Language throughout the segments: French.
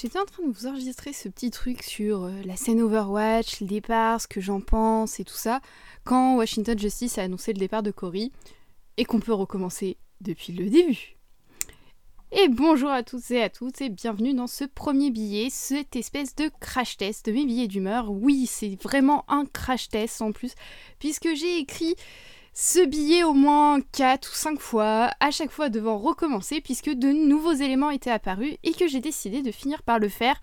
J'étais en train de vous enregistrer ce petit truc sur euh, la scène Overwatch, le départ, ce que j'en pense et tout ça, quand Washington Justice a annoncé le départ de Cory, et qu'on peut recommencer depuis le début. Et bonjour à tous et à toutes et bienvenue dans ce premier billet, cette espèce de crash test de mes billets d'humeur. Oui, c'est vraiment un crash test en plus, puisque j'ai écrit ce billet au moins 4 ou 5 fois, à chaque fois devant recommencer, puisque de nouveaux éléments étaient apparus et que j'ai décidé de finir par le faire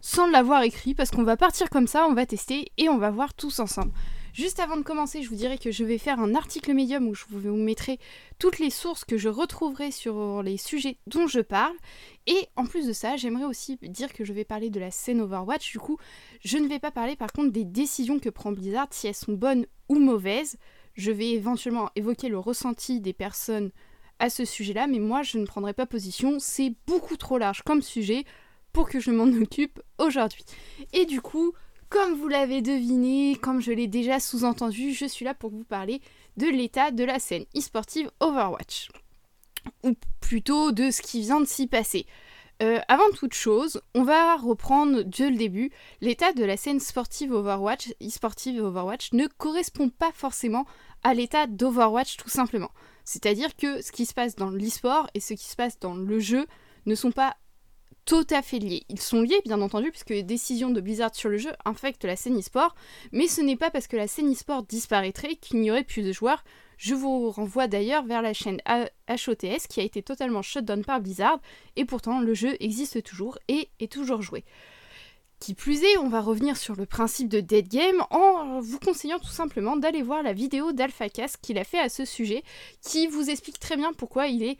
sans l'avoir écrit, parce qu'on va partir comme ça, on va tester et on va voir tous ensemble. Juste avant de commencer, je vous dirais que je vais faire un article médium où je vous mettrai toutes les sources que je retrouverai sur les sujets dont je parle. Et en plus de ça, j'aimerais aussi dire que je vais parler de la scène Overwatch. Du coup, je ne vais pas parler par contre des décisions que prend Blizzard, si elles sont bonnes ou mauvaises. Je vais éventuellement évoquer le ressenti des personnes à ce sujet-là, mais moi je ne prendrai pas position, c'est beaucoup trop large comme sujet pour que je m'en occupe aujourd'hui. Et du coup, comme vous l'avez deviné, comme je l'ai déjà sous-entendu, je suis là pour vous parler de l'état de la scène e-sportive Overwatch. Ou plutôt de ce qui vient de s'y passer. Euh, avant toute chose, on va reprendre dès le début. L'état de la scène sportive Overwatch, e-sportive Overwatch, ne correspond pas forcément à l'état d'Overwatch tout simplement. C'est-à-dire que ce qui se passe dans l'e-sport et ce qui se passe dans le jeu ne sont pas tout à fait liés. Ils sont liés, bien entendu, puisque les décisions de Blizzard sur le jeu infectent la scène e-sport, mais ce n'est pas parce que la scène e-sport disparaîtrait qu'il n'y aurait plus de joueurs. Je vous renvoie d'ailleurs vers la chaîne HOTS qui a été totalement shutdown par Blizzard, et pourtant le jeu existe toujours et est toujours joué. Qui plus est, on va revenir sur le principe de Dead Game en vous conseillant tout simplement d'aller voir la vidéo d'AlphaCast qu'il a fait à ce sujet, qui vous explique très bien pourquoi il est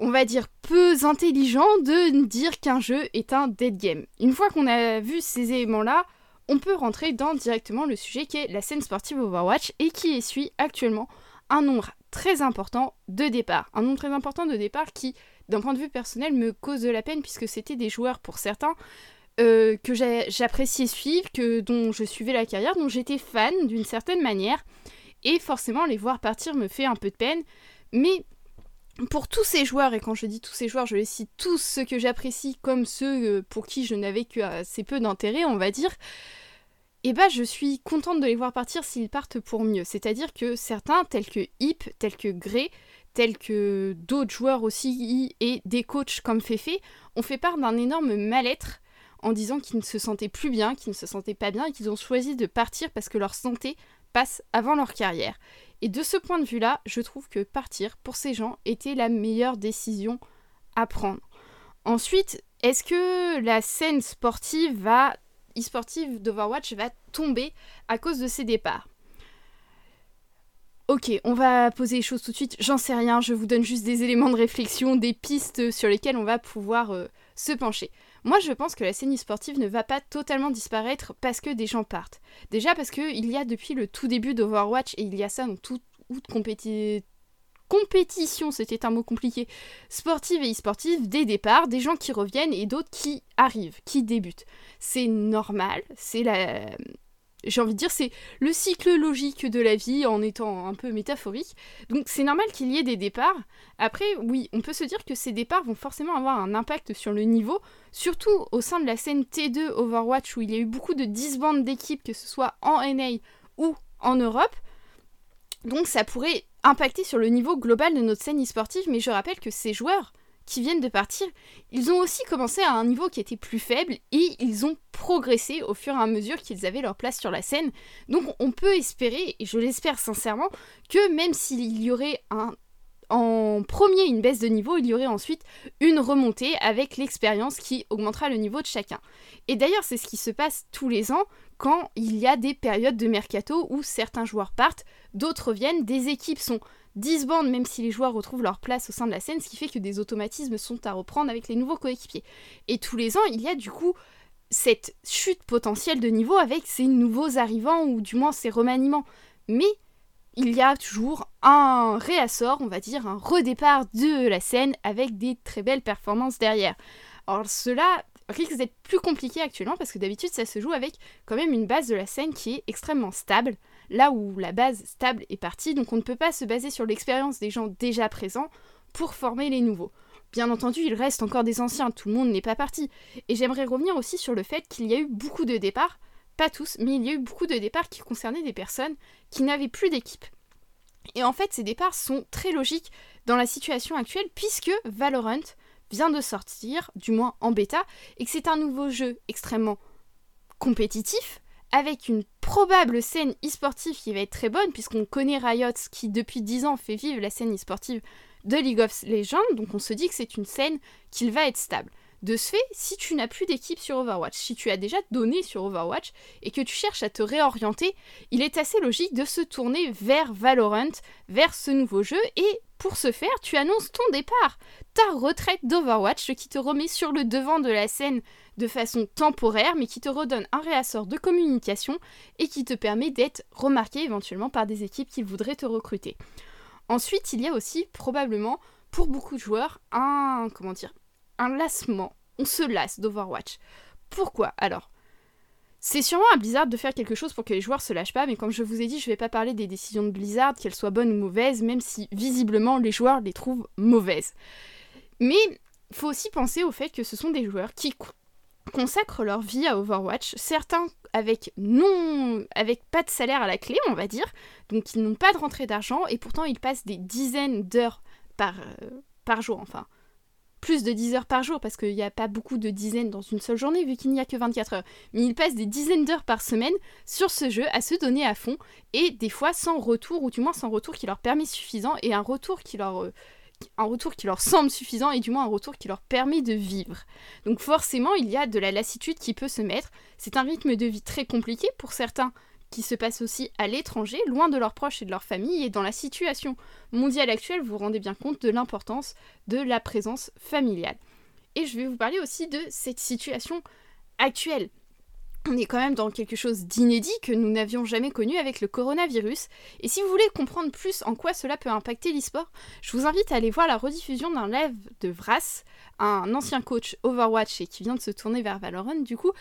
on va dire, peu intelligent de dire qu'un jeu est un dead game. Une fois qu'on a vu ces éléments-là, on peut rentrer dans directement le sujet qui est la scène sportive Overwatch et qui essuie actuellement un nombre très important de départs. Un nombre très important de départs qui, d'un point de vue personnel, me cause de la peine puisque c'était des joueurs pour certains euh, que j'appréciais suivre, que, dont je suivais la carrière, dont j'étais fan d'une certaine manière. Et forcément, les voir partir me fait un peu de peine. Mais pour tous ces joueurs, et quand je dis tous ces joueurs, je les cite tous ceux que j'apprécie comme ceux euh, pour qui je n'avais que assez peu d'intérêt, on va dire, eh bah je suis contente de les voir partir s'ils partent pour mieux. C'est-à-dire que certains, tels que Hip, tels que Grey, tels que d'autres joueurs aussi, et des coachs comme Fefe, ont fait part d'un énorme mal-être en disant qu'ils ne se sentaient plus bien, qu'ils ne se sentaient pas bien, et qu'ils ont choisi de partir parce que leur santé passe avant leur carrière. Et de ce point de vue-là, je trouve que partir pour ces gens était la meilleure décision à prendre. Ensuite, est-ce que la scène sportive va e-sportive d'Overwatch va tomber à cause de ces départs? Ok, on va poser les choses tout de suite. J'en sais rien, je vous donne juste des éléments de réflexion, des pistes sur lesquelles on va pouvoir euh, se pencher. Moi, je pense que la scène sportive ne va pas totalement disparaître parce que des gens partent. Déjà parce qu'il y a depuis le tout début d'Overwatch, et il y a ça dans toute, compétition, c'était un mot compliqué, sportive et e-sportive, des départs, des gens qui reviennent et d'autres qui arrivent, qui débutent. C'est normal, c'est la, j'ai envie de dire, c'est le cycle logique de la vie en étant un peu métaphorique. Donc c'est normal qu'il y ait des départs. Après, oui, on peut se dire que ces départs vont forcément avoir un impact sur le niveau, surtout au sein de la scène T2 Overwatch où il y a eu beaucoup de disbandes d'équipes, que ce soit en NA ou en Europe. Donc ça pourrait impacter sur le niveau global de notre scène e-sportive, mais je rappelle que ces joueurs qui viennent de partir, ils ont aussi commencé à un niveau qui était plus faible et ils ont progressé au fur et à mesure qu'ils avaient leur place sur la scène. Donc on peut espérer, et je l'espère sincèrement, que même s'il y aurait un en premier une baisse de niveau, il y aurait ensuite une remontée avec l'expérience qui augmentera le niveau de chacun. Et d'ailleurs, c'est ce qui se passe tous les ans quand il y a des périodes de mercato où certains joueurs partent, d'autres viennent, des équipes sont disbandent même si les joueurs retrouvent leur place au sein de la scène, ce qui fait que des automatismes sont à reprendre avec les nouveaux coéquipiers. Et tous les ans, il y a du coup cette chute potentielle de niveau avec ces nouveaux arrivants ou du moins ces remaniements. Mais il y a toujours un réassort, on va dire, un redépart de la scène avec des très belles performances derrière. Alors cela risque d'être plus compliqué actuellement parce que d'habitude ça se joue avec quand même une base de la scène qui est extrêmement stable, là où la base stable est partie, donc on ne peut pas se baser sur l'expérience des gens déjà présents pour former les nouveaux. Bien entendu, il reste encore des anciens, tout le monde n'est pas parti. Et j'aimerais revenir aussi sur le fait qu'il y a eu beaucoup de départs, pas tous, mais il y a eu beaucoup de départs qui concernaient des personnes qui n'avaient plus d'équipe. Et en fait, ces départs sont très logiques dans la situation actuelle puisque Valorant vient de sortir, du moins en bêta, et que c'est un nouveau jeu extrêmement compétitif, avec une probable scène e-sportive qui va être très bonne, puisqu'on connaît Riot qui depuis 10 ans fait vivre la scène e-sportive de League of Legends, donc on se dit que c'est une scène qui va être stable. De ce fait, si tu n'as plus d'équipe sur Overwatch, si tu as déjà donné sur Overwatch et que tu cherches à te réorienter, il est assez logique de se tourner vers Valorant, vers ce nouveau jeu, et pour ce faire, tu annonces ton départ, ta retraite d'Overwatch, ce qui te remet sur le devant de la scène de façon temporaire, mais qui te redonne un réassort de communication et qui te permet d'être remarqué éventuellement par des équipes qui voudraient te recruter. Ensuite, il y a aussi probablement pour beaucoup de joueurs un comment dire lassement. On se lasse d'Overwatch. Pourquoi Alors, c'est sûrement à Blizzard de faire quelque chose pour que les joueurs se lâchent pas, mais comme je vous ai dit, je vais pas parler des décisions de Blizzard, qu'elles soient bonnes ou mauvaises, même si visiblement les joueurs les trouvent mauvaises. Mais faut aussi penser au fait que ce sont des joueurs qui consacrent leur vie à Overwatch, certains avec non avec pas de salaire à la clé, on va dire, donc ils n'ont pas de rentrée d'argent et pourtant ils passent des dizaines d'heures par, euh, par jour, enfin plus de 10 heures par jour, parce qu'il n'y a pas beaucoup de dizaines dans une seule journée, vu qu'il n'y a que 24 heures. Mais ils passent des dizaines d'heures par semaine sur ce jeu, à se donner à fond, et des fois sans retour, ou du moins sans retour qui leur permet suffisant, et un retour qui leur... Euh, un retour qui leur semble suffisant et du moins un retour qui leur permet de vivre. Donc forcément, il y a de la lassitude qui peut se mettre. C'est un rythme de vie très compliqué pour certains qui se passe aussi à l'étranger, loin de leurs proches et de leur famille, et dans la situation mondiale actuelle, vous vous rendez bien compte de l'importance de la présence familiale. Et je vais vous parler aussi de cette situation actuelle on est quand même dans quelque chose d'inédit que nous n'avions jamais connu avec le coronavirus. Et si vous voulez comprendre plus en quoi cela peut impacter l'e-sport, je vous invite à aller voir la rediffusion d'un live de Vras, un ancien coach Overwatch et qui vient de se tourner vers Valorant du coup,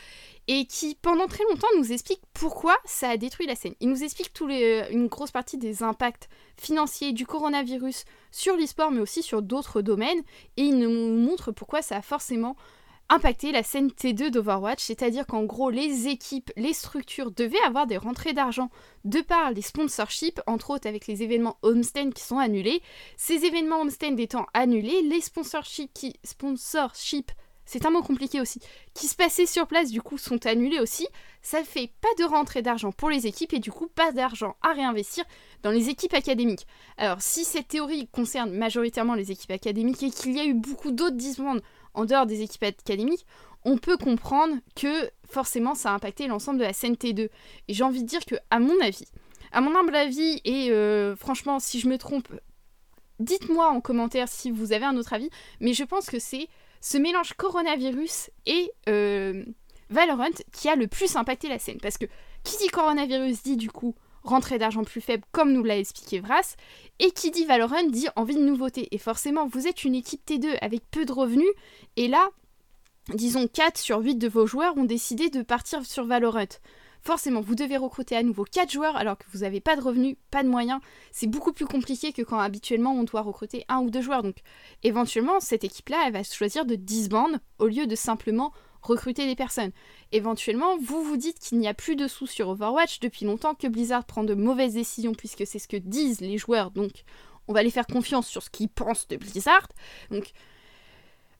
et qui pendant très longtemps nous explique pourquoi ça a détruit la scène. Il nous explique les, une grosse partie des impacts financiers du coronavirus sur l'e-sport mais aussi sur d'autres domaines, et il nous montre pourquoi ça a forcément impacter la scène T2 d'Overwatch, c'est-à-dire qu'en gros les équipes, les structures devaient avoir des rentrées d'argent de par les sponsorships, entre autres avec les événements Homestand qui sont annulés. Ces événements Homestand étant annulés, les sponsorships qui sponsorship c'est un mot compliqué aussi, qui se passaient sur place du coup sont annulés aussi, ça fait pas de rentrée d'argent pour les équipes et du coup pas d'argent à réinvestir dans les équipes académiques. Alors si cette théorie concerne majoritairement les équipes académiques et qu'il y a eu beaucoup d'autres demandes en dehors des équipes académiques, on peut comprendre que forcément ça a impacté l'ensemble de la scène T2. Et j'ai envie de dire que, à mon avis, à mon humble avis, et euh, franchement, si je me trompe, dites-moi en commentaire si vous avez un autre avis, mais je pense que c'est ce mélange coronavirus et euh, Valorant qui a le plus impacté la scène. Parce que qui dit coronavirus dit du coup rentrée d'argent plus faible, comme nous l'a expliqué Vras, et qui dit Valorant dit envie de nouveauté. Et forcément, vous êtes une équipe T2 avec peu de revenus, et là, disons 4 sur 8 de vos joueurs ont décidé de partir sur Valorant. Forcément, vous devez recruter à nouveau 4 joueurs alors que vous n'avez pas de revenus, pas de moyens. C'est beaucoup plus compliqué que quand habituellement on doit recruter un ou deux joueurs. Donc éventuellement, cette équipe-là, elle va choisir de disband au lieu de simplement recruter des personnes. Éventuellement, vous vous dites qu'il n'y a plus de sous sur Overwatch depuis longtemps, que Blizzard prend de mauvaises décisions puisque c'est ce que disent les joueurs, donc on va les faire confiance sur ce qu'ils pensent de Blizzard. Donc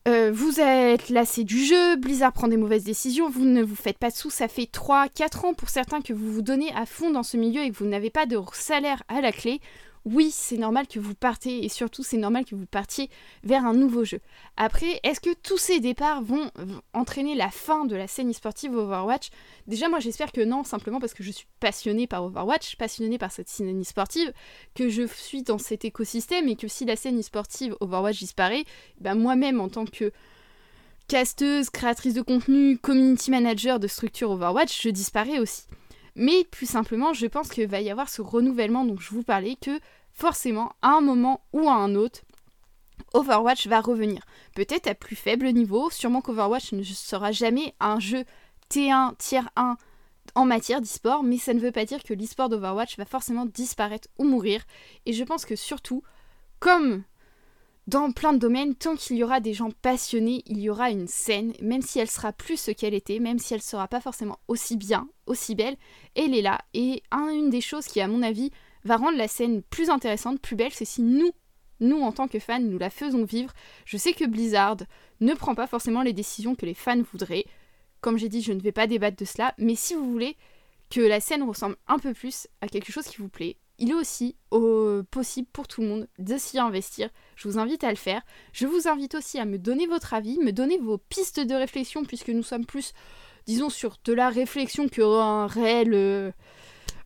euh, vous êtes lassé du jeu, Blizzard prend des mauvaises décisions, vous ne vous faites pas de sous, ça fait 3-4 ans pour certains que vous vous donnez à fond dans ce milieu et que vous n'avez pas de salaire à la clé oui, c'est normal que vous partez et surtout c'est normal que vous partiez vers un nouveau jeu. Après, est-ce que tous ces départs vont entraîner la fin de la scène e-sportive Overwatch? Déjà, moi j'espère que non, simplement parce que je suis passionnée par Overwatch, passionnée par cette scène e-sportive, que je suis dans cet écosystème et que si la scène e-sportive Overwatch disparaît, ben moi-même en tant que casteuse, créatrice de contenu, community manager de structure Overwatch, je disparais aussi. Mais plus simplement, je pense qu'il va y avoir ce renouvellement dont je vous parlais, que forcément, à un moment ou à un autre, Overwatch va revenir. Peut-être à plus faible niveau, sûrement qu'Overwatch ne sera jamais un jeu T1, tier 1 en matière d'e-sport, mais ça ne veut pas dire que l'e-sport d'Overwatch va forcément disparaître ou mourir. Et je pense que surtout, comme dans plein de domaines, tant qu'il y aura des gens passionnés, il y aura une scène, même si elle sera plus ce qu'elle était, même si elle sera pas forcément aussi bien, aussi belle, elle est là. Et une des choses qui, à mon avis, va rendre la scène plus intéressante, plus belle, c'est si nous, nous en tant que fans, nous la faisons vivre. Je sais que Blizzard ne prend pas forcément les décisions que les fans voudraient. Comme j'ai dit, je ne vais pas débattre de cela, mais si vous voulez que la scène ressemble un peu plus à quelque chose qui vous plaît, il est aussi possible pour tout le monde de s'y investir. Je vous invite à le faire. Je vous invite aussi à me donner votre avis, me donner vos pistes de réflexion, puisque nous sommes plus, disons, sur de la réflexion qu'un réel...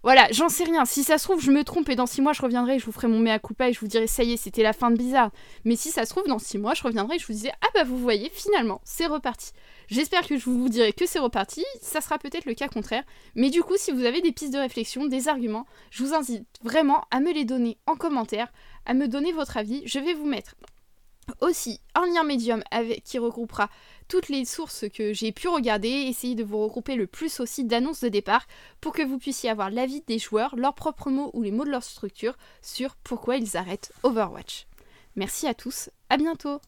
Voilà, j'en sais rien. Si ça se trouve, je me trompe et dans six mois, je reviendrai, je vous ferai mon mea culpa et je vous dirai ça y est, c'était la fin de Bizarre. Mais si ça se trouve, dans six mois, je reviendrai et je vous disais ah bah vous voyez, finalement, c'est reparti. J'espère que je vous dirai que c'est reparti. Ça sera peut-être le cas contraire. Mais du coup, si vous avez des pistes de réflexion, des arguments, je vous invite vraiment à me les donner en commentaire, à me donner votre avis. Je vais vous mettre aussi un lien médium qui regroupera toutes les sources que j'ai pu regarder, essayer de vous regrouper le plus aussi d'annonces de départ pour que vous puissiez avoir l'avis des joueurs, leurs propres mots ou les mots de leur structure sur pourquoi ils arrêtent Overwatch. Merci à tous, à bientôt